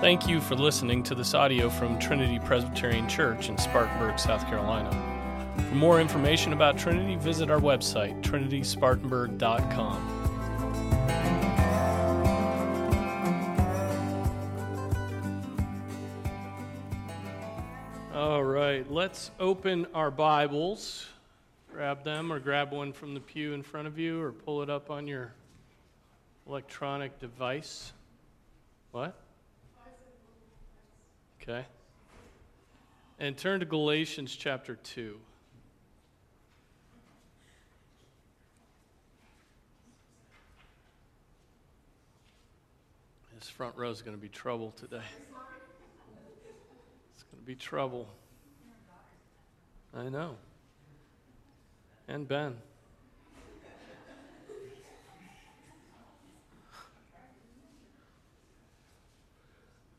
Thank you for listening to this audio from Trinity Presbyterian Church in Spartanburg, South Carolina. For more information about Trinity, visit our website, trinityspartanburg.com. All right, let's open our Bibles. Grab them or grab one from the pew in front of you or pull it up on your electronic device. What? Okay. And turn to Galatians chapter 2. This front row is going to be trouble today. It's going to be trouble. I know. And Ben.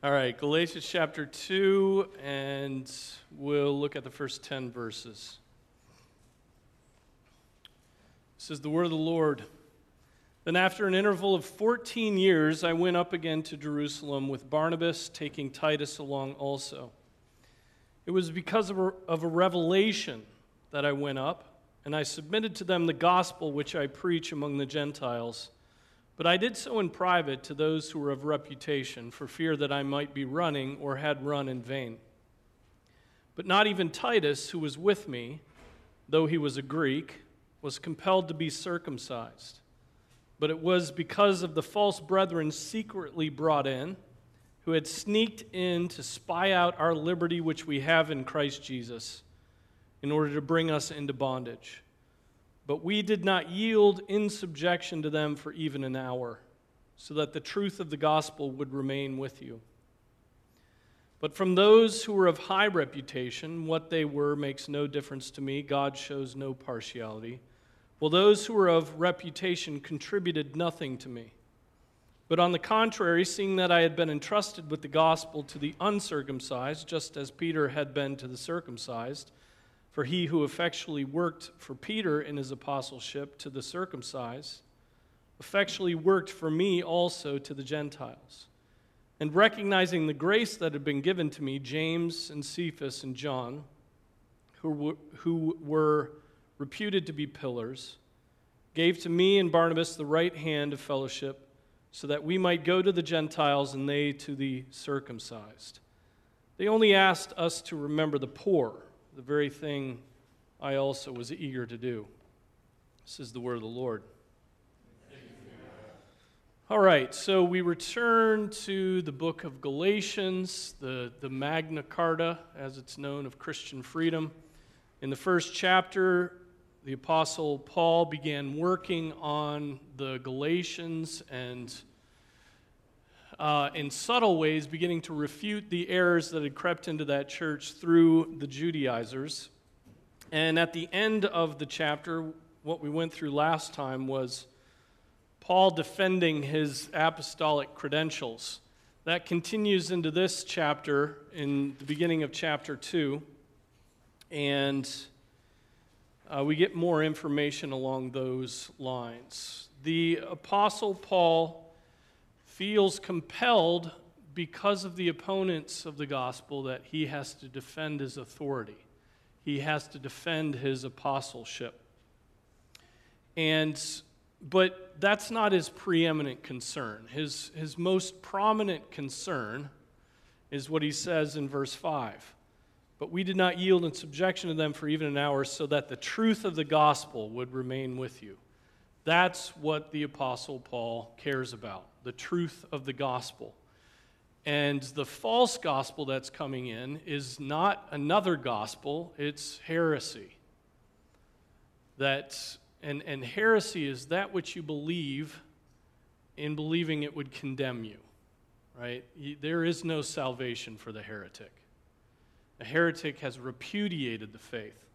All right, Galatians chapter 2, and we'll look at the first 10 verses. This is the word of the Lord. Then, after an interval of 14 years, I went up again to Jerusalem with Barnabas, taking Titus along also. It was because of a, of a revelation that I went up, and I submitted to them the gospel which I preach among the Gentiles but I did so in private to those who were of reputation, for fear that I might be running or had run in vain. But not even Titus, who was with me, though he was a Greek, was compelled to be circumcised. But it was because of the false brethren secretly brought in, who had sneaked in to spy out our liberty which we have in Christ Jesus, in order to bring us into bondage. But we did not yield in subjection to them for even an hour, so that the truth of the gospel would remain with you. But from those who were of high reputation, what they were makes no difference to me. God shows no partiality. Well, those who were of reputation contributed nothing to me. But on the contrary, seeing that I had been entrusted with the gospel to the uncircumcised, just as Peter had been to the circumcised, for he who effectually worked for Peter in his apostleship to the circumcised, effectually worked for me also to the Gentiles. And recognizing the grace that had been given to me, James and Cephas and John, who, who were reputed to be pillars, gave to me and Barnabas the right hand of fellowship, so that we might go to the Gentiles and they to the circumcised. They only asked us to remember the poor the very thing I also was eager to do. This is the word of the Lord. All right, so we return to the book of Galatians, the, the Magna Carta, as it's known, of Christian freedom. In the first chapter, the Apostle Paul began working on the Galatians and uh, in subtle ways, beginning to refute the errors that had crept into that church through the Judaizers. And at the end of the chapter, what we went through last time was Paul defending his apostolic credentials. That continues into this chapter in the beginning of chapter 2. And uh, we get more information along those lines. The Apostle Paul feels compelled because of the opponents of the gospel that he has to defend his authority. He has to defend his apostleship. And but that's not his preeminent concern. His, his most prominent concern is what he says in verse 5. But we did not yield in subjection to them for even an hour, so that the truth of the gospel would remain with you. That's what the Apostle Paul cares about the truth of the gospel. And the false gospel that's coming in is not another gospel, it's heresy. That, and, and heresy is that which you believe in believing it would condemn you, right? There is no salvation for the heretic. A heretic has repudiated the faith.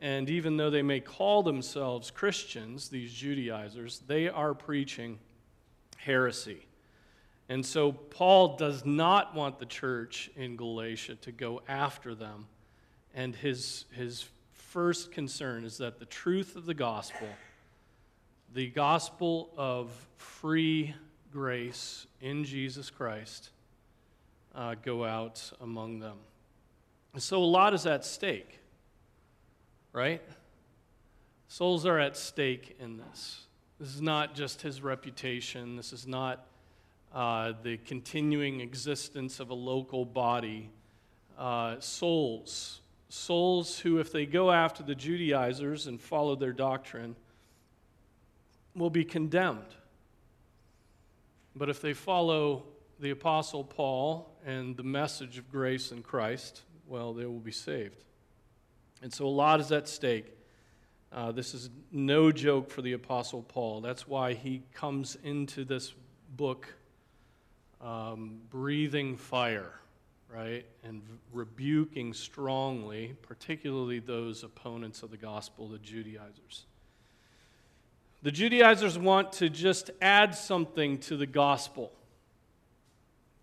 And even though they may call themselves Christians, these Judaizers, they are preaching heresy. And so Paul does not want the church in Galatia to go after them. And his, his first concern is that the truth of the gospel, the gospel of free grace in Jesus Christ, uh, go out among them. So a lot is at stake, right? Souls are at stake in this. This is not just his reputation, this is not uh, the continuing existence of a local body. Uh, souls, souls who, if they go after the Judaizers and follow their doctrine, will be condemned. But if they follow the Apostle Paul and the message of grace in Christ, well, they will be saved. And so a lot is at stake. Uh, this is no joke for the Apostle Paul. That's why he comes into this book um, breathing fire, right? And rebuking strongly, particularly those opponents of the gospel, the Judaizers. The Judaizers want to just add something to the gospel.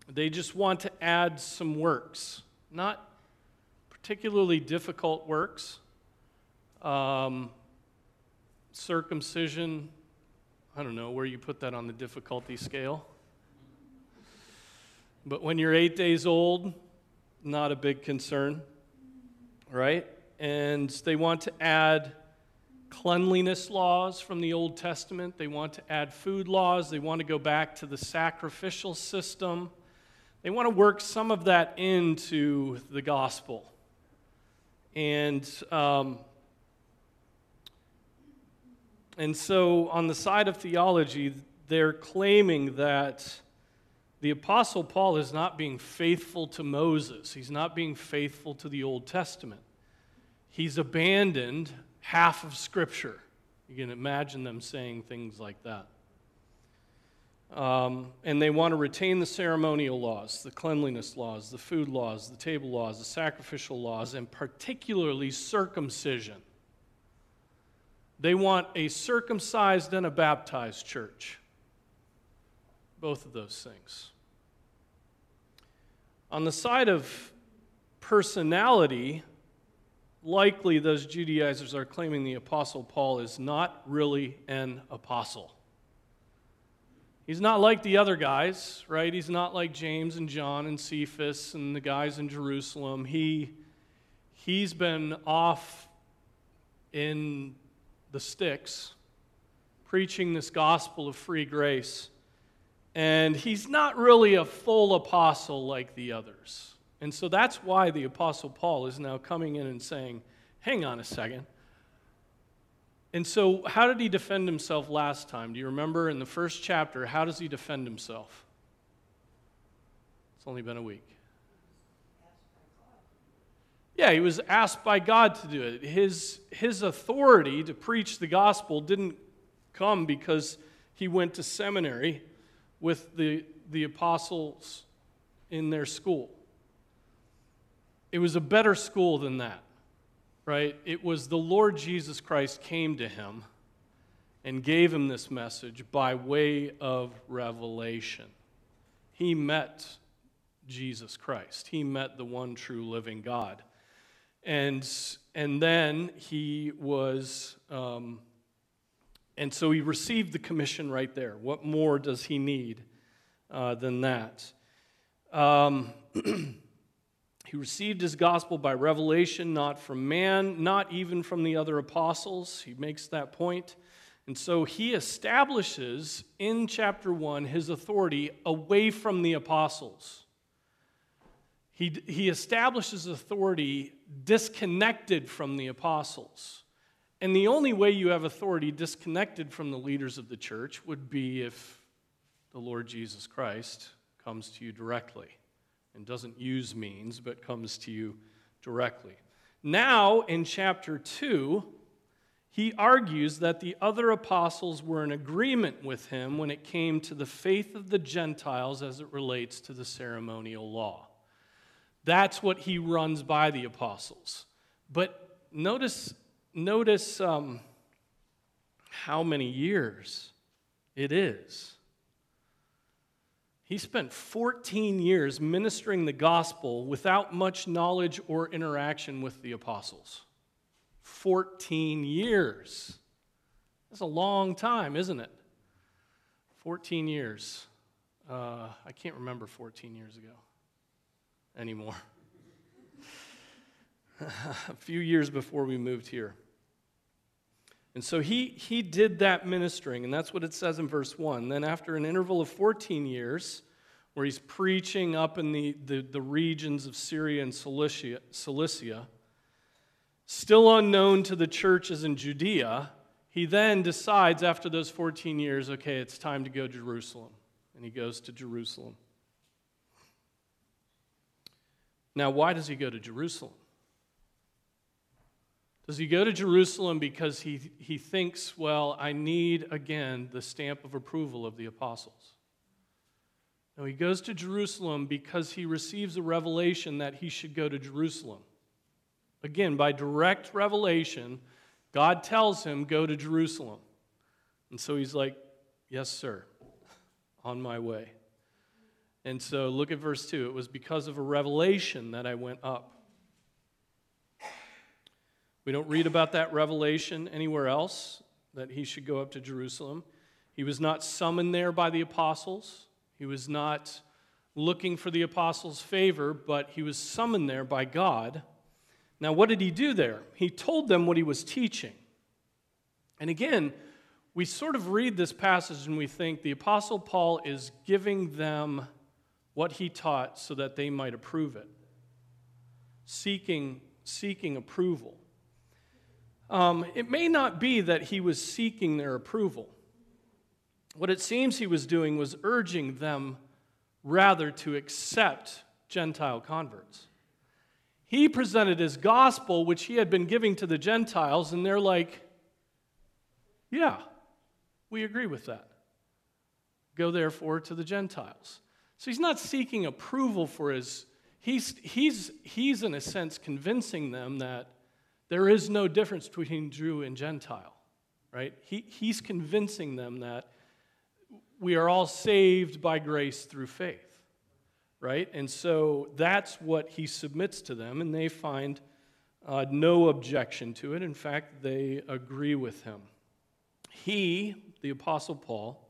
They just want to add some works, not particularly difficult works. Um, circumcision, I don't know where you put that on the difficulty scale. But when you're eight days old, not a big concern, right? And they want to add cleanliness laws from the Old Testament. They want to add food laws. They want to go back to the sacrificial system. They want to work some of that into the gospel. And, um, and so, on the side of theology, they're claiming that the Apostle Paul is not being faithful to Moses, he's not being faithful to the Old Testament. He's abandoned half of Scripture. You can imagine them saying things like that. Um, and they want to retain the ceremonial laws, the cleanliness laws, the food laws, the table laws, the sacrificial laws, and particularly circumcision. They want a circumcised and a baptized church. Both of those things. On the side of personality, likely those Judaizers are claiming the Apostle Paul is not really an apostle. He's not like the other guys, right? He's not like James and John and Cephas and the guys in Jerusalem. He, he's been off in the sticks preaching this gospel of free grace. And he's not really a full apostle like the others. And so that's why the Apostle Paul is now coming in and saying, hang on a second. And so, how did he defend himself last time? Do you remember in the first chapter, how does he defend himself? It's only been a week. Yeah, he was asked by God to do it. His, his authority to preach the gospel didn't come because he went to seminary with the, the apostles in their school. It was a better school than that, right? It was the Lord Jesus Christ came to him and gave him this message by way of revelation. He met Jesus Christ, he met the one true living God. And, and then he was, um, and so he received the commission right there. What more does he need uh, than that? Um, He received his gospel by revelation, not from man, not even from the other apostles. He makes that point. And so he establishes in chapter 1 his authority away from the apostles. He, he establishes authority disconnected from the apostles. And the only way you have authority disconnected from the leaders of the church would be if the Lord Jesus Christ comes to you directly and doesn't use means, but comes to you directly. Now, in chapter 2, he argues that the other apostles were in agreement with him when it came to the faith of the Gentiles as it relates to the ceremonial law. That's what he runs by the apostles. But notice, notice um, how many years it is. He spent 14 years ministering the gospel without much knowledge or interaction with the apostles. 14 years. That's a long time, isn't it? 14 years. Uh, I can't remember 14 years ago. Anymore. a few years before we moved here. And so he, he did that ministering, and that's what it says in verse 1. Then, after an interval of 14 years, where he's preaching up in the, the, the regions of Syria and Cilicia, Cilicia, still unknown to the churches in Judea, he then decides after those 14 years, okay, it's time to go to Jerusalem. And he goes to Jerusalem. Now, why does he go to Jerusalem? Does he go to Jerusalem because he, he thinks, well, I need again the stamp of approval of the apostles? No, he goes to Jerusalem because he receives a revelation that he should go to Jerusalem. Again, by direct revelation, God tells him, Go to Jerusalem. And so he's like, Yes, sir, on my way. And so look at verse 2. It was because of a revelation that I went up. We don't read about that revelation anywhere else, that he should go up to Jerusalem. He was not summoned there by the apostles, he was not looking for the apostles' favor, but he was summoned there by God. Now, what did he do there? He told them what he was teaching. And again, we sort of read this passage and we think the Apostle Paul is giving them what he taught so that they might approve it, seeking, seeking approval. Um, it may not be that he was seeking their approval. What it seems he was doing was urging them rather to accept Gentile converts. He presented his gospel, which he had been giving to the Gentiles, and they're like, Yeah, we agree with that. Go therefore to the Gentiles. So he's not seeking approval for his, he's, he's, he's in a sense convincing them that there is no difference between Jew and Gentile, right? He, he's convincing them that we are all saved by grace through faith right? And so that's what he submits to them, and they find uh, no objection to it. In fact, they agree with him. He, the Apostle Paul,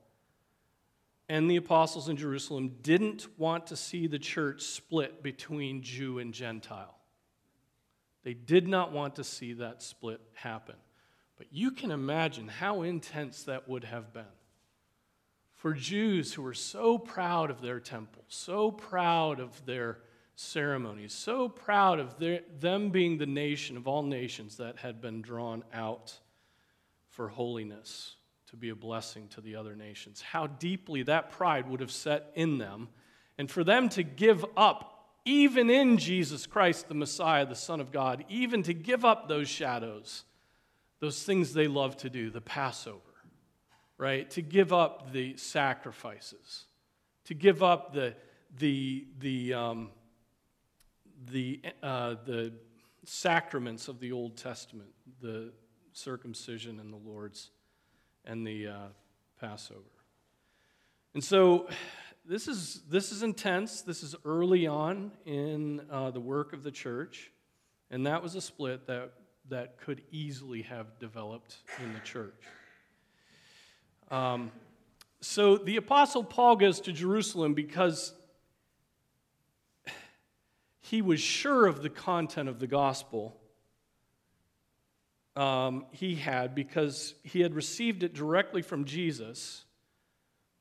and the apostles in Jerusalem didn't want to see the church split between Jew and Gentile. They did not want to see that split happen. But you can imagine how intense that would have been for Jews who were so proud of their temple, so proud of their ceremonies, so proud of their, them being the nation of all nations that had been drawn out for holiness, to be a blessing to the other nations. How deeply that pride would have set in them, and for them to give up, even in Jesus Christ, the Messiah, the Son of God, even to give up those shadows, those things they love to do, the Passover right? To give up the sacrifices, to give up the, the, the, um, the, uh, the sacraments of the Old Testament, the circumcision and the Lord's and the uh, Passover. And so this is, this is intense. This is early on in uh, the work of the church. And that was a split that, that could easily have developed in the church. Um, so the Apostle Paul goes to Jerusalem because he was sure of the content of the gospel um, he had because he had received it directly from Jesus.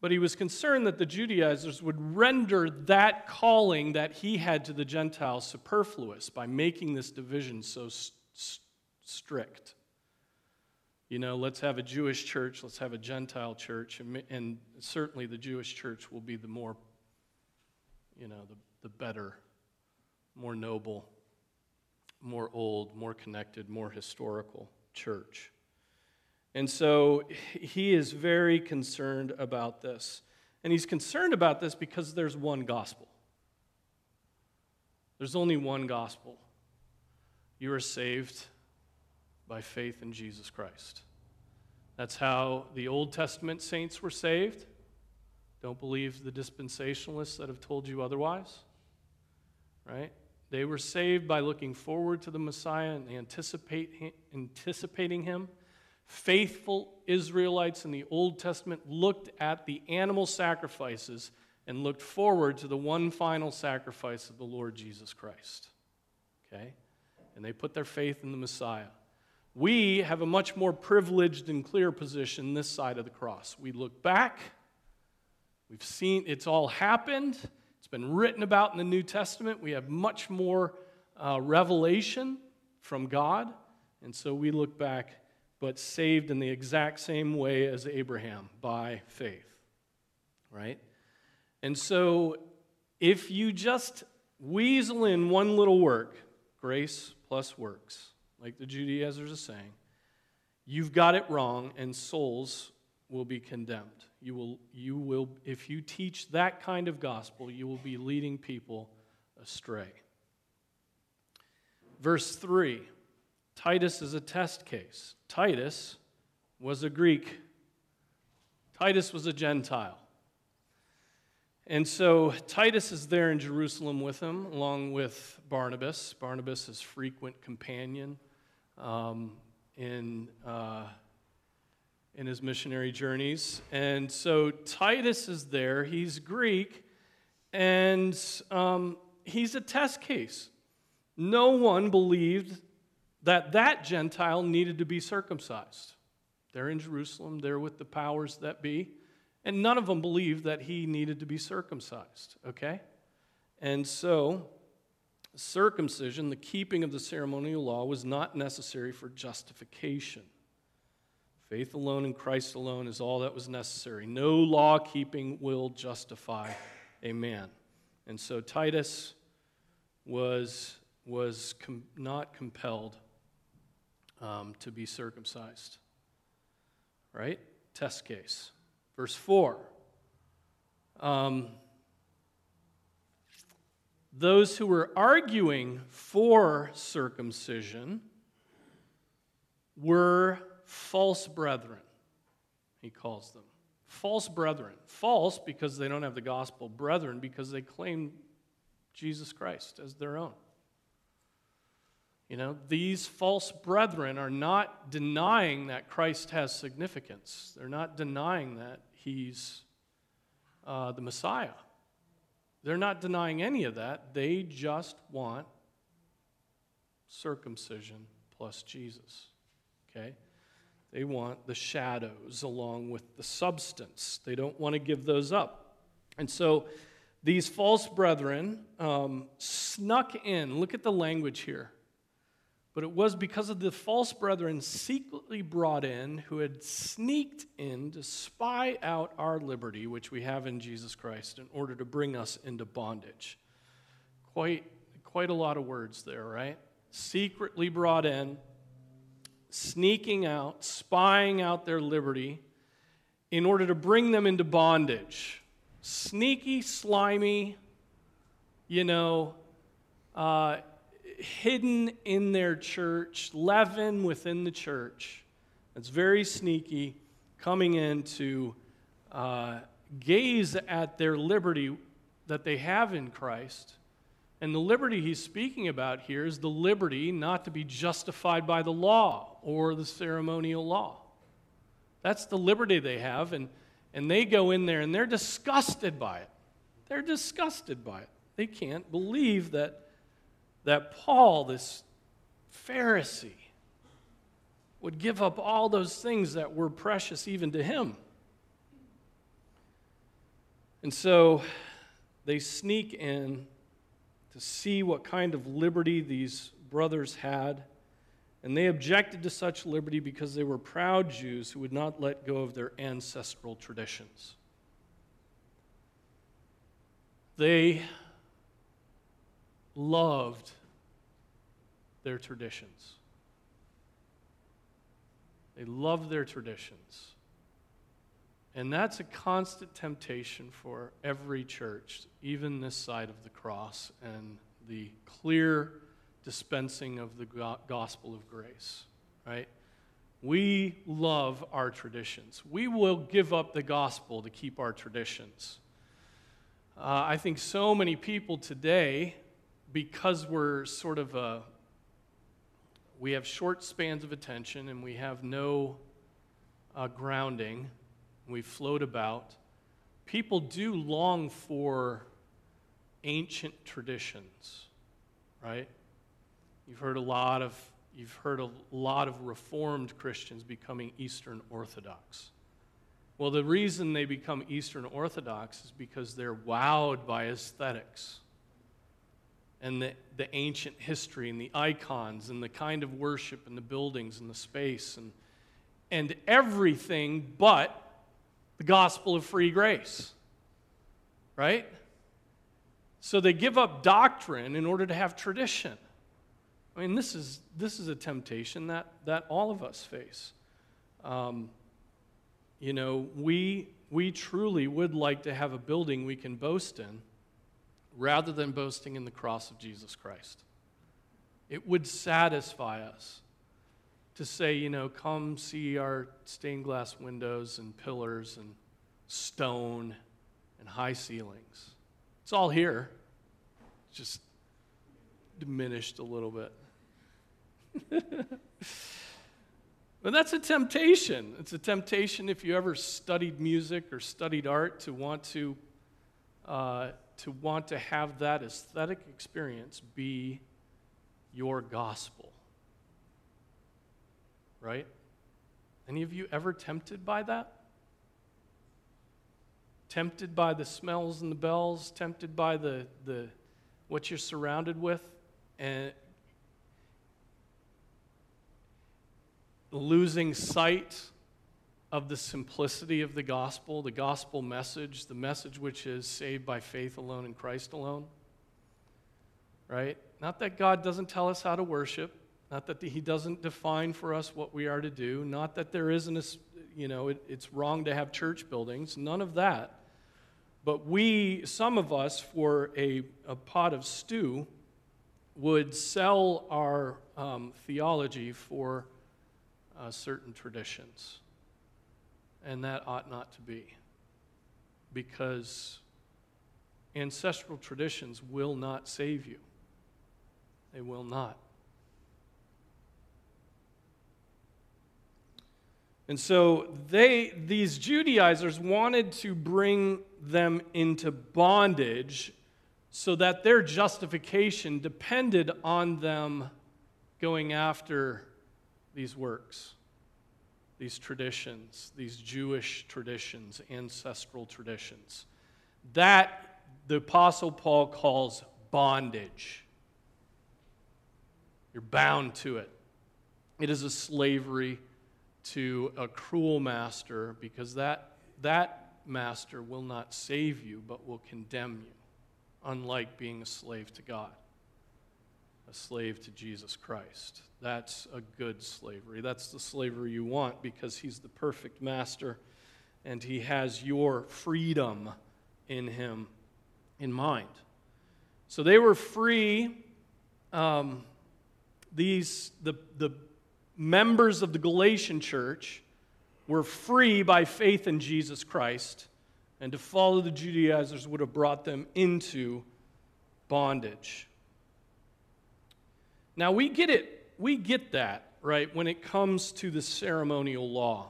But he was concerned that the Judaizers would render that calling that he had to the Gentiles superfluous by making this division so st- strict you know, let's have a Jewish church, let's have a Gentile church, and, and certainly the Jewish church will be the more, you know, the, the better, more noble, more old, more connected, more historical church. And so he is very concerned about this. And he's concerned about this because there's one gospel. There's only one gospel. You are saved by faith in Jesus Christ. That's how the Old Testament saints were saved. Don't believe the dispensationalists that have told you otherwise. Right? They were saved by looking forward to the Messiah and anticipate, anticipating him. Faithful Israelites in the Old Testament looked at the animal sacrifices and looked forward to the one final sacrifice of the Lord Jesus Christ. Okay? And they put their faith in the Messiah. We have a much more privileged and clear position this side of the cross. We look back, we've seen it's all happened, been written about in the New Testament. We have much more uh, revelation from God, and so we look back, but saved in the exact same way as Abraham by faith. Right? And so if you just weasel in one little work, grace plus works, like the Judaizers are saying, you've got it wrong and souls will be condemned. You will, you will, if you teach that kind of gospel, you will be leading people astray. Verse 3 Titus is a test case. Titus was a Greek, Titus was a Gentile. And so Titus is there in Jerusalem with him, along with Barnabas. Barnabas is frequent companion um, in, uh, in his missionary journeys. And so Titus is there. He's Greek, and um, he's a test case. No one believed that that Gentile needed to be circumcised. They're in Jerusalem, they're with the powers that be. And none of them believed that he needed to be circumcised, okay? And so, circumcision, the keeping of the ceremonial law, was not necessary for justification. Faith alone in Christ alone is all that was necessary. No law keeping will justify a man. And so Titus was, was com- not compelled um, to be circumcised. Right? Test case. Verse 4. Um, those who were arguing for circumcision were false brethren, he calls them. False brethren. False because they don't have the gospel, brethren because they claim Jesus Christ as their own. You know, these false brethren are not denying that Christ has significance. They're not denying that he's uh, the Messiah. They're not denying any of that. They just want circumcision plus Jesus. Okay? They want the shadows along with the substance. They don't want to give those up. And so these false brethren um, snuck in. Look at the language here. But it was because of the false brethren secretly brought in who had sneaked in to spy out our liberty, which we have in Jesus Christ, in order to bring us into bondage. Quite, quite a lot of words there, right? Secretly brought in, sneaking out, spying out their liberty in order to bring them into bondage. Sneaky, slimy, you know, uh, hidden in their church, leaven within the church that's very sneaky, coming in to uh, gaze at their liberty that they have in Christ. And the liberty he's speaking about here is the liberty not to be justified by the law or the ceremonial law. That's the liberty they have, and, and they go in there and they're disgusted by it. They're disgusted by it. They can't believe that that Paul, this Pharisee, would give up all those things that were precious even to him. And so they sneak in to see what kind of liberty these brothers had. And they objected to such liberty because they were proud Jews who would not let go of their ancestral traditions. They loved their traditions. They loved their traditions. And that's a constant temptation for every church, even this side of the cross and the clear dispensing of the gospel of grace, right? We love our traditions. We will give up the gospel to keep our traditions. Uh, I think so many people today because we're sort of a, we have short spans of attention and we have no uh, grounding, we float about. people do long for ancient traditions, right? You've heard a lot of you've heard a lot of reformed Christians becoming Eastern Orthodox. Well, the reason they become Eastern Orthodox is because they're wowed by aesthetics and the, the ancient history and the icons and the kind of worship and the buildings and the space and, and everything but the gospel of free grace. Right? So they give up doctrine in order to have tradition. I mean, this is, this is a temptation that, that all of us face. Um, you know, we, we truly would like to have a building we can boast in rather than boasting in the cross of Jesus Christ. It would satisfy us to say, you know, come see our stained glass windows and pillars and stone and high ceilings. It's all here, it's just diminished a little bit. but that's a temptation. It's a temptation if you ever studied music or studied art to want to. Uh, to want to have that aesthetic experience be your gospel. Right? Any of you ever tempted by that? Tempted by the smells and the bells, tempted by the, the what you're surrounded with, and losing sight of the simplicity of the gospel, the gospel message, the message which is saved by faith alone in Christ alone. Right? Not that God doesn't tell us how to worship, not that He doesn't define for us what we are to do, not that there isn't a, you know, it, it's wrong to have church buildings, none of that. But we, some of us, for a, a pot of stew, would sell our um, theology for uh, certain traditions. And that ought not to be. Because ancestral traditions will not save you, they will not. And so they, these Judaizers wanted to bring them into bondage so that their justification depended on them going after these works these traditions, these Jewish traditions, ancestral traditions. That the Apostle Paul calls bondage. You're bound to it. It is a slavery to a cruel master because that, that master will not save you but will condemn you, unlike being a slave to God a slave to Jesus Christ. That's a good slavery. That's the slavery you want because he's the perfect master and he has your freedom in him in mind. So they were free. Um, these, the, the members of the Galatian church were free by faith in Jesus Christ, and to follow the Judaizers would have brought them into bondage. Now we get it, we get that, right, when it comes to the ceremonial law.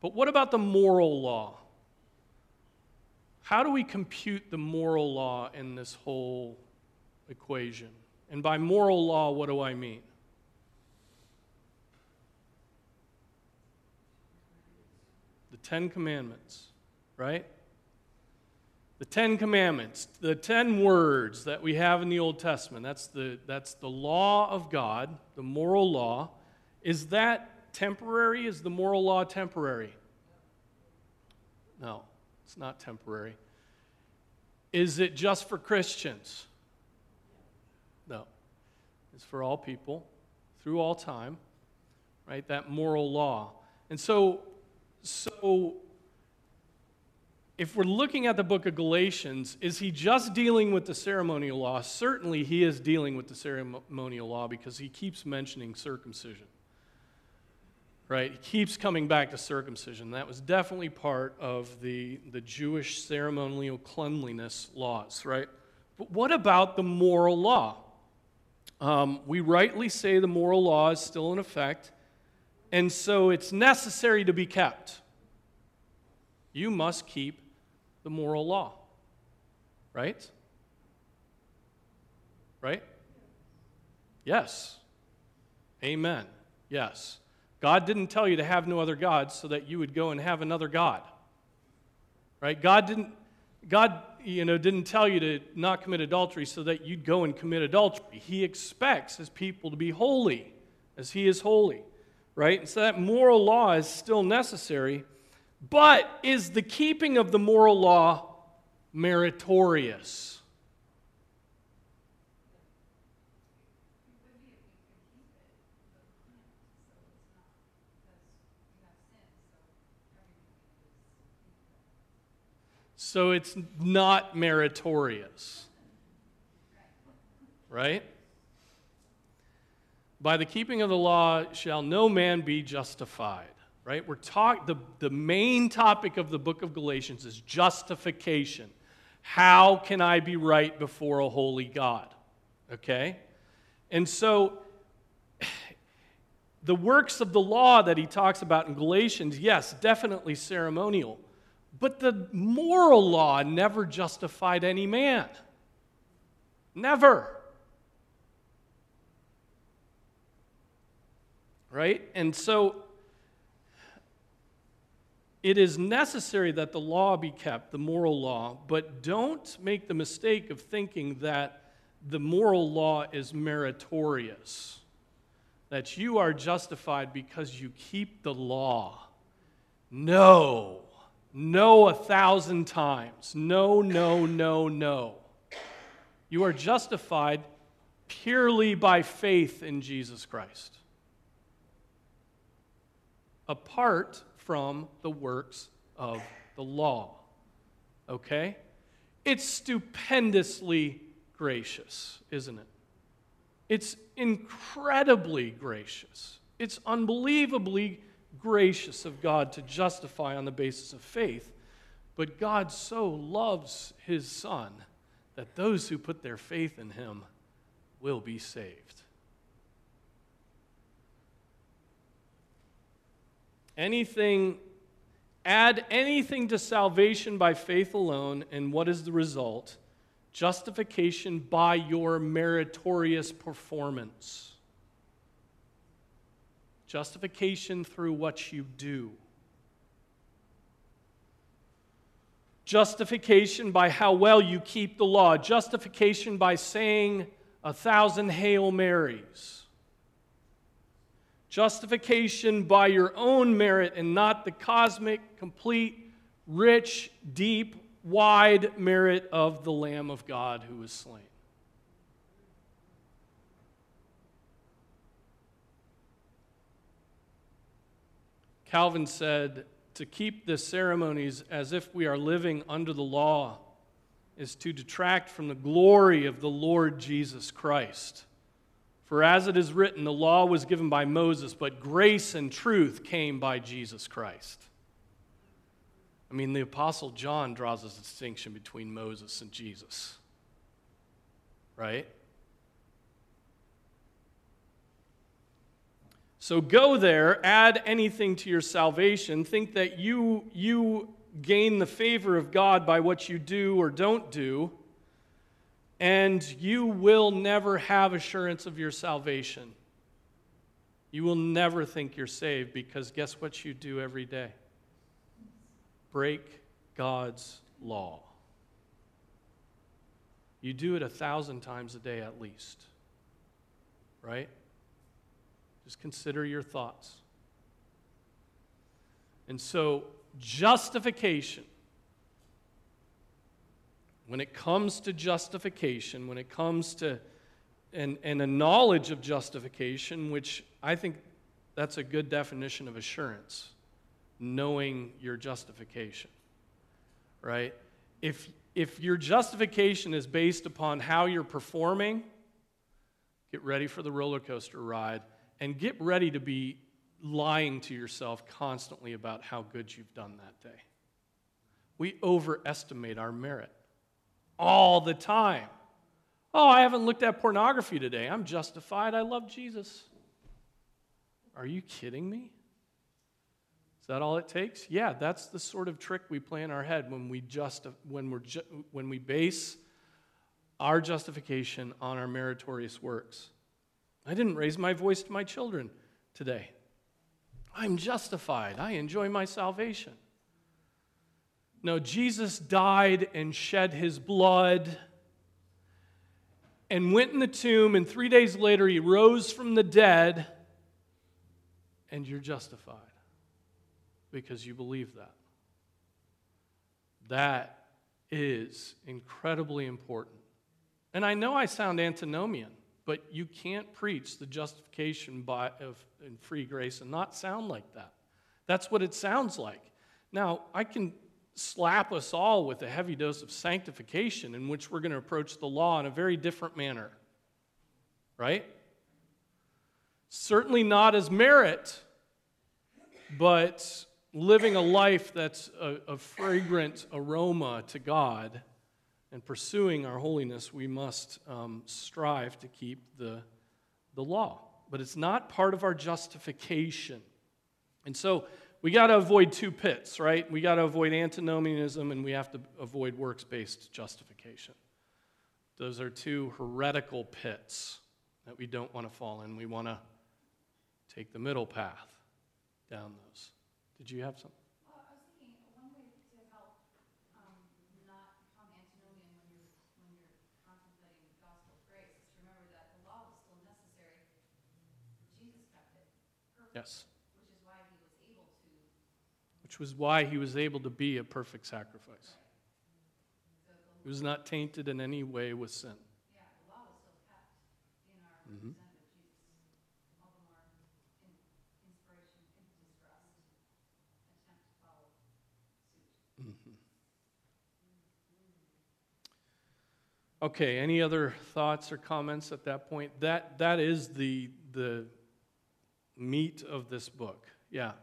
But what about the moral law? How do we compute the moral law in this whole equation? And by moral law, what do I mean? The Ten Commandments, right? The Ten Commandments, the ten words that we have in the Old Testament, that's the, that's the law of God, the moral law. Is that temporary? Is the moral law temporary? No, it's not temporary. Is it just for Christians? No. It's for all people through all time, right? That moral law. And so, so if we're looking at the book of Galatians, is he just dealing with the ceremonial law? Certainly, he is dealing with the ceremonial law because he keeps mentioning circumcision. Right? He keeps coming back to circumcision. That was definitely part of the, the Jewish ceremonial cleanliness laws, right? But what about the moral law? Um, we rightly say the moral law is still in effect, and so it's necessary to be kept. You must keep the moral law. Right? Right? Yes. Amen. Yes. God didn't tell you to have no other gods so that you would go and have another God. Right? God didn't God, you know, didn't tell you to not commit adultery so that you'd go and commit adultery. He expects his people to be holy as he is holy. Right? And so that moral law is still necessary, but is the keeping of the moral law meritorious? So it's not meritorious. Right? By the keeping of the law shall no man be justified. Right? We're talk the, the main topic of the book of Galatians is justification. How can I be right before a holy God? Okay? And so the works of the law that he talks about in Galatians, yes, definitely ceremonial. But the moral law never justified any man. Never. Right? And so it is necessary that the law be kept, the moral law, but don't make the mistake of thinking that the moral law is meritorious, that you are justified because you keep the law. No. No, a thousand times. No, no, no, no. You are justified purely by faith in Jesus Christ, apart from the works of the law. Okay? It's stupendously gracious, isn't it? It's incredibly gracious. It's unbelievably gracious of God to justify on the basis of faith. But God so loves his Son that those who put their faith in him will be saved. Anything, add anything to salvation by faith alone, and what is the result? Justification by your meritorious performance. Justification through what you do. Justification by how well you keep the law. Justification by saying a thousand Hail Marys. Justification by your own merit and not the cosmic, complete, rich, deep, wide merit of the Lamb of God who was slain. Calvin said, to keep the ceremonies as if we are living under the law is to detract from the glory of the Lord Jesus Christ. For as it is written, the law was given by Moses, but grace and truth came by Jesus Christ. I mean, the Apostle John draws a distinction between Moses and Jesus, right? So go there, add anything to your salvation, think that you, you gain the favor of God by what you do or don't do, and you will never have assurance of your salvation. You will never think you're saved because guess what you do every day? Break God's law. You do it a thousand times a day at least, right? Just consider your thoughts. And so, justification, when it comes to justification, when it comes to and, and a knowledge of justification, which I think that's a good definition of assurance, knowing your justification, right? If, if your justification is based upon how you're performing, get ready for the roller coaster ride and get ready to be lying to yourself constantly about how good you've done that day. We overestimate our merit all the time. Oh, I haven't looked at pornography today. I'm justified. I love Jesus. Are you kidding me? Is that all it takes? Yeah, that's the sort of trick we play in our head when we just when we're ju- when we base our justification on our meritorious works. I didn't raise my voice to my children today. I'm justified. I enjoy my salvation. No, Jesus died and shed his blood and went in the tomb, and three days later he rose from the dead, and you're justified because you believe that. That is incredibly important. And I know I sound antinomian, but you can't preach the justification by, of, in free grace and not sound like that. That's what it sounds like. Now, I can slap us all with a heavy dose of sanctification in which we're going to approach the law in a very different manner. Right? Certainly not as merit, but living a life that's a, a fragrant aroma to God and pursuing our holiness, we must um, strive to keep the, the law. But it's not part of our justification. And so, we got to avoid two pits, right? We got to avoid antinomianism and we have to avoid works based justification. Those are two heretical pits that we don't want to fall in. We want to take the middle path down those. Did you have something? Well, I was thinking one way to help um, not become antinomian when you're contemplating gospel grace is to remember that the law was still necessary, Jesus kept it. Yes which was why he was able to be a perfect sacrifice. He was not tainted in any way with sin. Mm-hmm. mm-hmm. Okay, any other thoughts or comments at that point? That, that is the, the meat of this book. Yeah.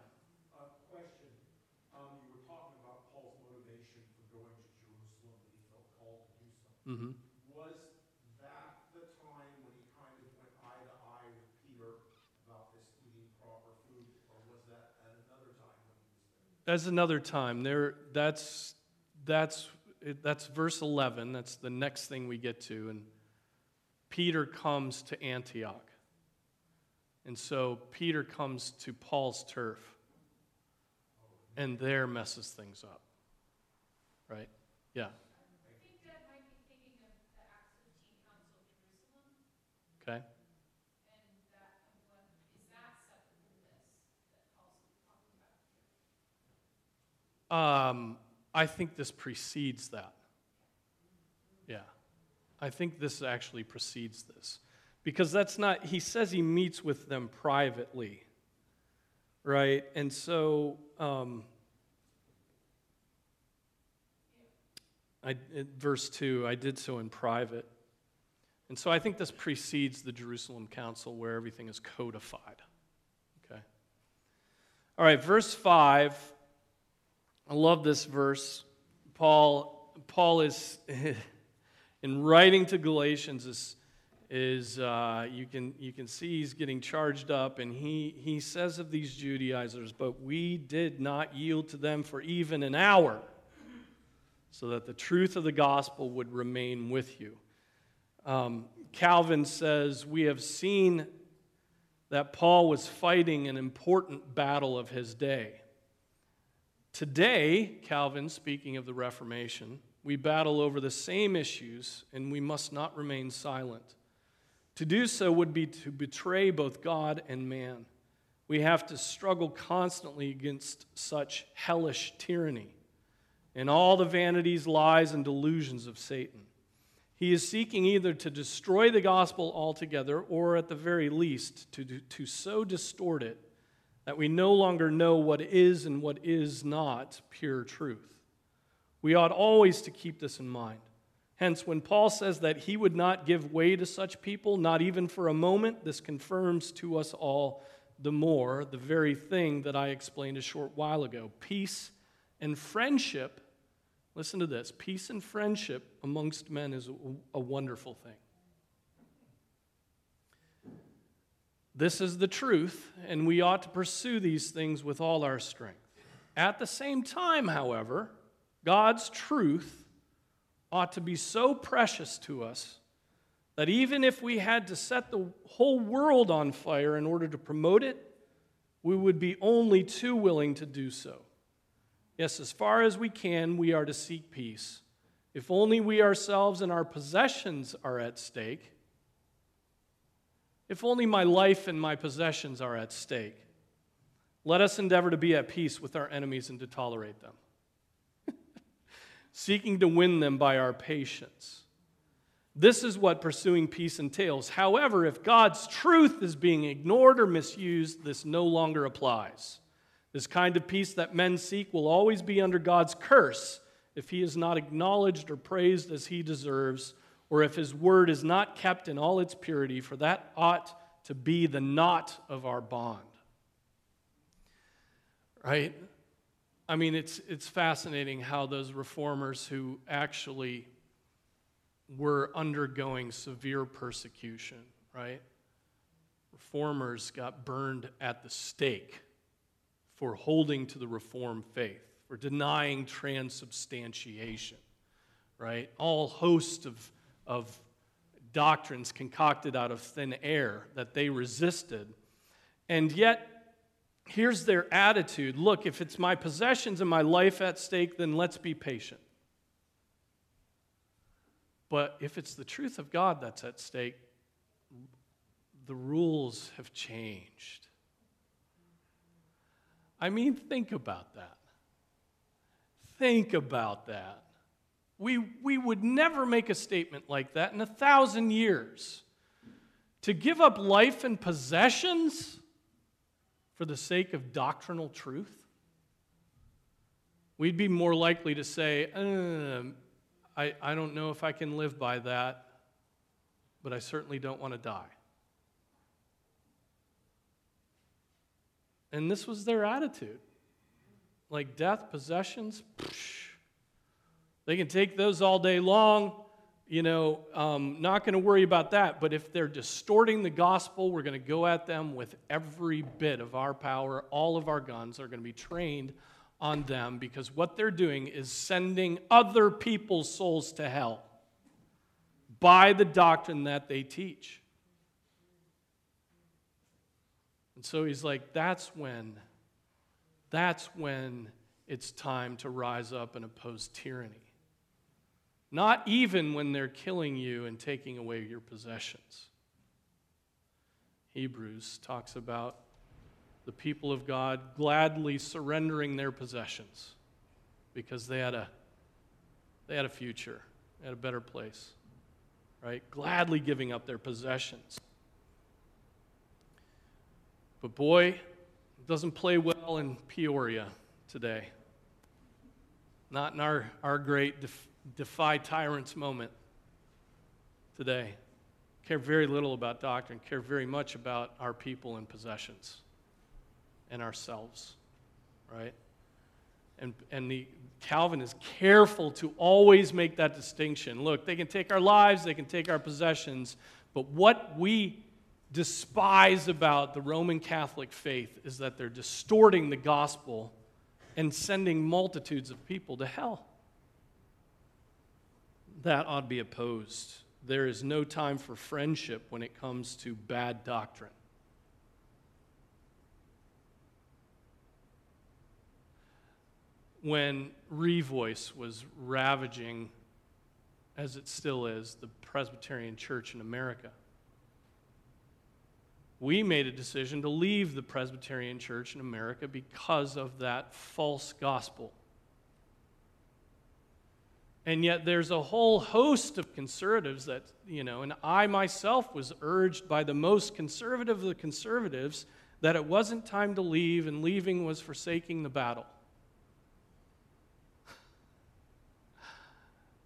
Mm-hmm. Was that the time when he kind of went eye to eye with Peter about this eating proper food, or was that at another time when he was there? That's another time. There, that's that's that's verse eleven. That's the next thing we get to, and Peter comes to Antioch, and so Peter comes to Paul's turf, and there messes things up. Right? Yeah. Okay. Um, I think this precedes that. Yeah. I think this actually precedes this. Because that's not, he says he meets with them privately, right? And so, um, I, verse 2, I did so in private. And so I think this precedes the Jerusalem Council where everything is codified. Okay? All right, verse 5. I love this verse. Paul, Paul is, in writing to Galatians, is, is uh, you, can, you can see he's getting charged up, and he, he says of these Judaizers, But we did not yield to them for even an hour, so that the truth of the gospel would remain with you. Um, Calvin says, We have seen that Paul was fighting an important battle of his day. Today, Calvin, speaking of the Reformation, we battle over the same issues and we must not remain silent. To do so would be to betray both God and man. We have to struggle constantly against such hellish tyranny and all the vanities, lies, and delusions of Satan. He is seeking either to destroy the gospel altogether or, at the very least, to, to so distort it that we no longer know what is and what is not pure truth. We ought always to keep this in mind. Hence, when Paul says that he would not give way to such people, not even for a moment, this confirms to us all the more the very thing that I explained a short while ago. Peace and friendship Listen to this peace and friendship amongst men is a, wonderful thing. This is the truth, and we ought to pursue these things with all our strength. At the same time, however, God's truth ought to be so precious to us that even if we had to set the whole world on fire in order to promote it, we would be only too willing to do so. Yes, as far as we can, we are to seek peace. If only we ourselves and our possessions are at stake, if only my life and my possessions are at stake, let us endeavor to be at peace with our enemies and to tolerate them, seeking to win them by our patience. This is what pursuing peace entails. However, if God's truth is being ignored or misused, this no longer applies. This kind of peace that men seek will always be under God's curse if he is not acknowledged or praised as he deserves, or if his word is not kept in all its purity, for that ought to be the knot of our bond. Right? I mean, it's, it's fascinating how those reformers who actually were undergoing severe persecution, right? Reformers got burned at the stake for holding to the Reformed faith, for denying transubstantiation, right? All host of, of doctrines concocted out of thin air that they resisted. And yet, here's their attitude look, if it's my possessions and my life at stake, then let's be patient. But if it's the truth of God that's at stake, the rules have changed. I mean, think about that. Think about that. We, we would never make a statement like that in a thousand years. To give up life and possessions for the sake of doctrinal truth? We'd be more likely to say, uh, I, I don't know if I can live by that, but I certainly don't want to die. And this was their attitude. Like death, possessions, psh, they can take those all day long. You know, um, not going to worry about that. But if they're distorting the gospel, we're going to go at them with every bit of our power. All of our guns are going to be trained on them because what they're doing is sending other people's souls to hell by the doctrine that they teach. And so he's like, that's when, that's when it's time to rise up and oppose tyranny. Not even when they're killing you and taking away your possessions. Hebrews talks about the people of God gladly surrendering their possessions because they had a, they had a future, they had a better place, right? Gladly giving up their possessions. But boy, it doesn't play well in Peoria today. Not in our, our great def, defy tyrants moment today. Care very little about doctrine, care very much about our people and possessions and ourselves, right? And, and the, Calvin is careful to always make that distinction. Look, they can take our lives, they can take our possessions, but what we despise about the Roman Catholic faith is that they're distorting the gospel and sending multitudes of people to hell. That ought to be opposed. There is no time for friendship when it comes to bad doctrine. when Revoice was ravaging, as it still is, the Presbyterian Church in America. We made a decision to leave the Presbyterian Church in America because of that false gospel. And yet, there's a whole host of conservatives that, you know, and I myself was urged by the most conservative of the conservatives that it wasn't time to leave, and leaving was forsaking the battle.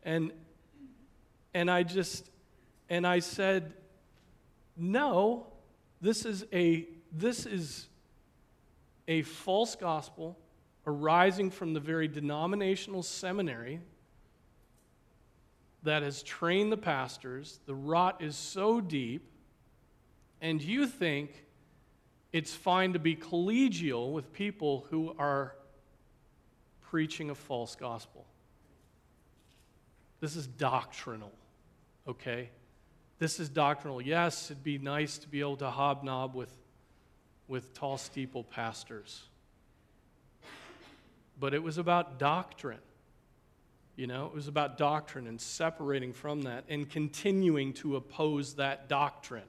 And, and I just, and I said, no, this is a, this is a false gospel arising from the very denominational seminary that has trained the pastors. The rot is so deep, and you think it's fine to be collegial with people who are preaching a false gospel. This is doctrinal, okay? This is doctrinal. Yes, it'd be nice to be able to hobnob with, with tall steeple pastors, but it was about doctrine. You know, it was about doctrine and separating from that and continuing to oppose that doctrine.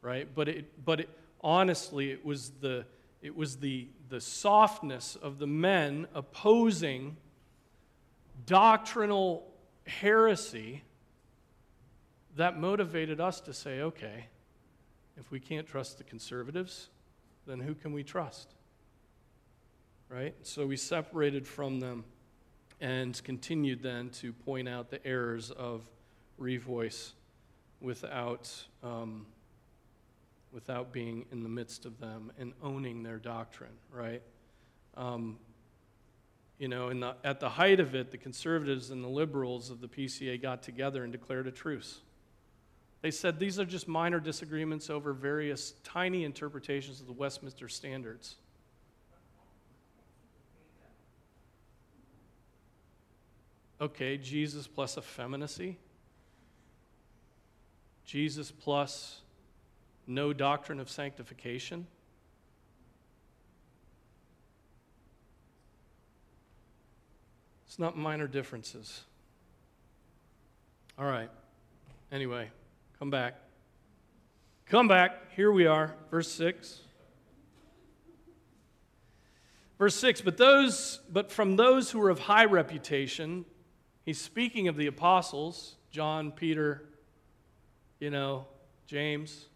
Right? But it but it honestly it was the it was the the softness of the men opposing doctrinal heresy that motivated us to say, okay, if we can't trust the conservatives, then who can we trust? Right? So we separated from them and continued then to point out the errors of revoice without, um, without being in the midst of them and owning their doctrine, right? Um, you know, the, at the height of it, the conservatives and the liberals of the PCA got together and declared a truce. They said these are just minor disagreements over various tiny interpretations of the Westminster Standards. Okay, Jesus plus effeminacy? Jesus plus no doctrine of sanctification? It's not minor differences. All right. Anyway, come back. Come back. Here we are, verse 6. Verse 6 But those but from those who are of high reputation He's speaking of the apostles, John, Peter, you know, James.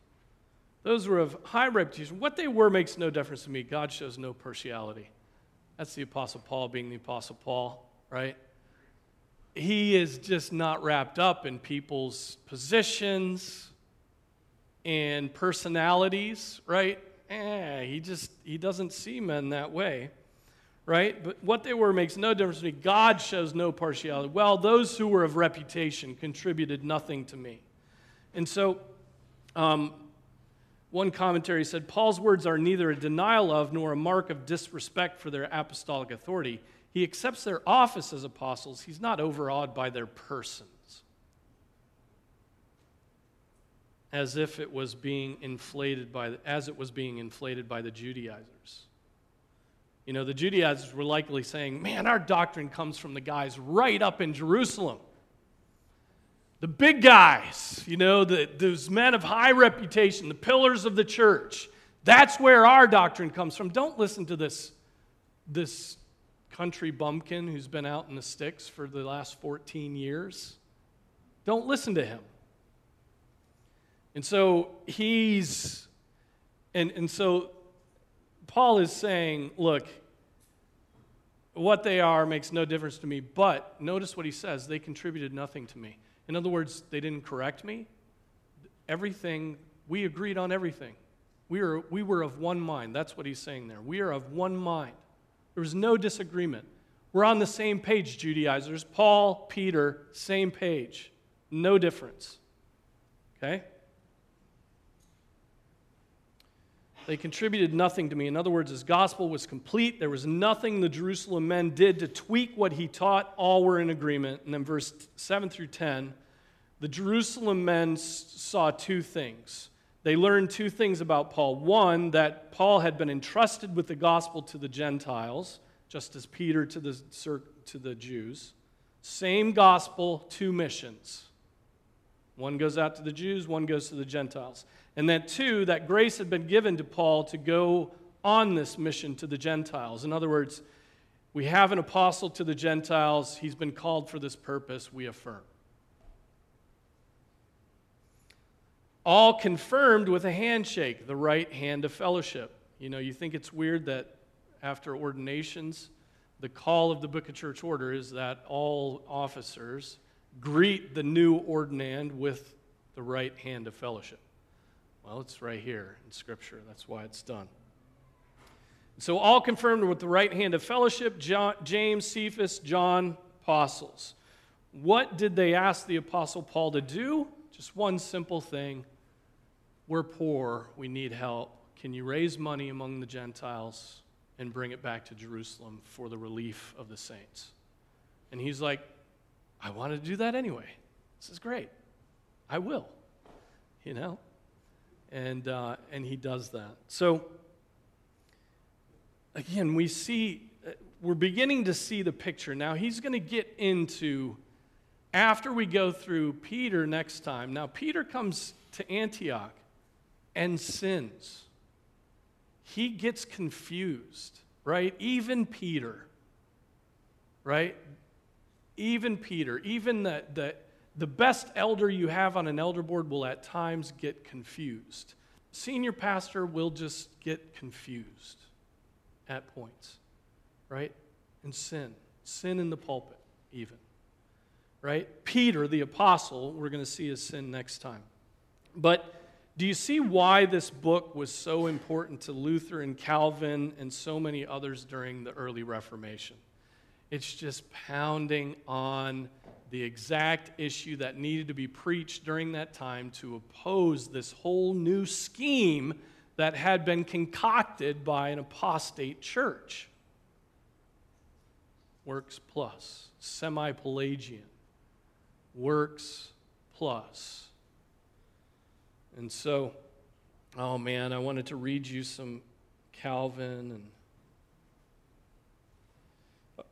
Those were of high reputation. What they were makes no difference to me. God shows no partiality. That's the Apostle Paul being the Apostle Paul, right? He is just not wrapped up in people's positions and personalities, right? Eh, he just he doesn't see men that way right? But what they were makes no difference to me. God shows no partiality. Well, those who were of reputation contributed nothing to me. And so, um, one commentary said Paul's words are neither a denial of nor a mark of disrespect for their apostolic authority. He accepts their office as apostles, he's not overawed by their persons. As if it was being inflated by, as it was being inflated by the Judaizers. You know, the Judaizers were likely saying, man, our doctrine comes from the guys right up in Jerusalem. The big guys, you know, the, those men of high reputation, the pillars of the church. That's where our doctrine comes from. Don't listen to this, this country bumpkin who's been out in the sticks for the last 14 years. Don't listen to him. And so he's, and, and so Paul is saying, look, what they are makes no difference to me, but notice what he says they contributed nothing to me. In other words, they didn't correct me. Everything, we agreed on everything. We were, we were of one mind. That's what he's saying there. We are of one mind. There was no disagreement. We're on the same page, Judaizers. Paul, Peter, same page. No difference. Okay? They contributed nothing to me. In other words, his gospel was complete. There was nothing the Jerusalem men did to tweak what he taught. All were in agreement. And then, verse 7 through 10, the Jerusalem men saw two things. They learned two things about Paul. One, that Paul had been entrusted with the gospel to the Gentiles, just as Peter to the, to the Jews. Same gospel, two missions. One goes out to the Jews, one goes to the Gentiles. And that, two, that grace had been given to Paul to go on this mission to the Gentiles. In other words, we have an apostle to the Gentiles. He's been called for this purpose, we affirm. All confirmed with a handshake, the right hand of fellowship. You know, you think it's weird that after ordinations, the call of the Book of Church Order is that all officers greet the new ordinand with the right hand of fellowship. Well, it's right here in Scripture. That's why it's done. So, all confirmed with the right hand of fellowship John, James, Cephas, John, apostles. What did they ask the Apostle Paul to do? Just one simple thing. We're poor, we need help. Can you raise money among the Gentiles and bring it back to Jerusalem for the relief of the saints. And he's like, I want to do that anyway. This is great. I will, you know? And, uh, and he does that. So, again, we see, uh, we're beginning to see the picture. Now, he's going to get into, after we go through Peter next time. Now, Peter comes to Antioch and sins. He gets confused, right? Even Peter, right? Even Peter, even the, the, the best elder you have on an elder board will at times get confused. Senior pastor will just get confused at points, right? And sin. Sin in the pulpit, even. Right? Peter, the apostle, we're going to see his sin next time. But do you see why this book was so important to Luther and Calvin and so many others during the early Reformation? It's just pounding on the exact issue that needed to be preached during that time to oppose this whole new scheme that had been concocted by an apostate church. Works plus, semi Pelagian. Works plus. And so, oh man, I wanted to read you some Calvin and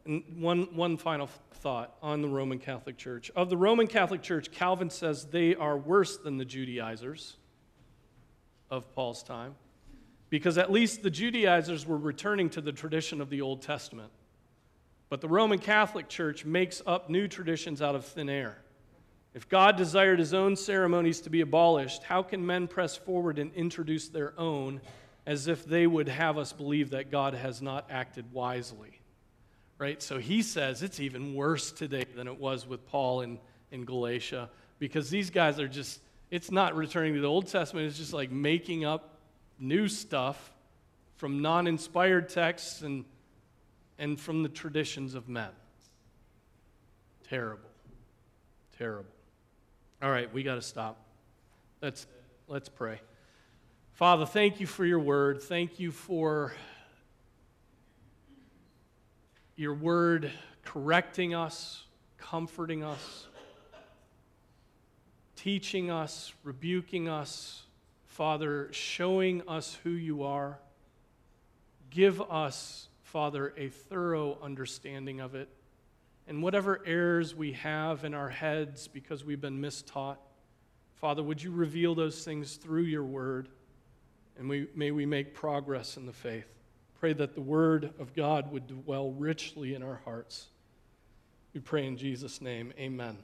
one, one final thought on the Roman Catholic Church. Of the Roman Catholic Church, Calvin says they are worse than the Judaizers of Paul's time, because at least the Judaizers were returning to the tradition of the Old Testament. But the Roman Catholic Church makes up new traditions out of thin air. If God desired his own ceremonies to be abolished, how can men press forward and introduce their own as if they would have us believe that God has not acted wisely? Right? So he says it's even worse today than it was with Paul in, in Galatia because these guys are just, it's not returning to the Old Testament, it's just like making up new stuff from non inspired texts and, and from the traditions of men. Terrible. Terrible. All right, we got to stop. Let's, let's pray. Father, thank you for your word. Thank you for your word correcting us, comforting us, teaching us, rebuking us, Father, showing us who you are. Give us, Father, a thorough understanding of it. And whatever errors we have in our heads because we've been mistaught, Father, would you reveal those things through your word? And we, may we make progress in the faith. Pray that the word of God would dwell richly in our hearts. We pray in Jesus' name. Amen.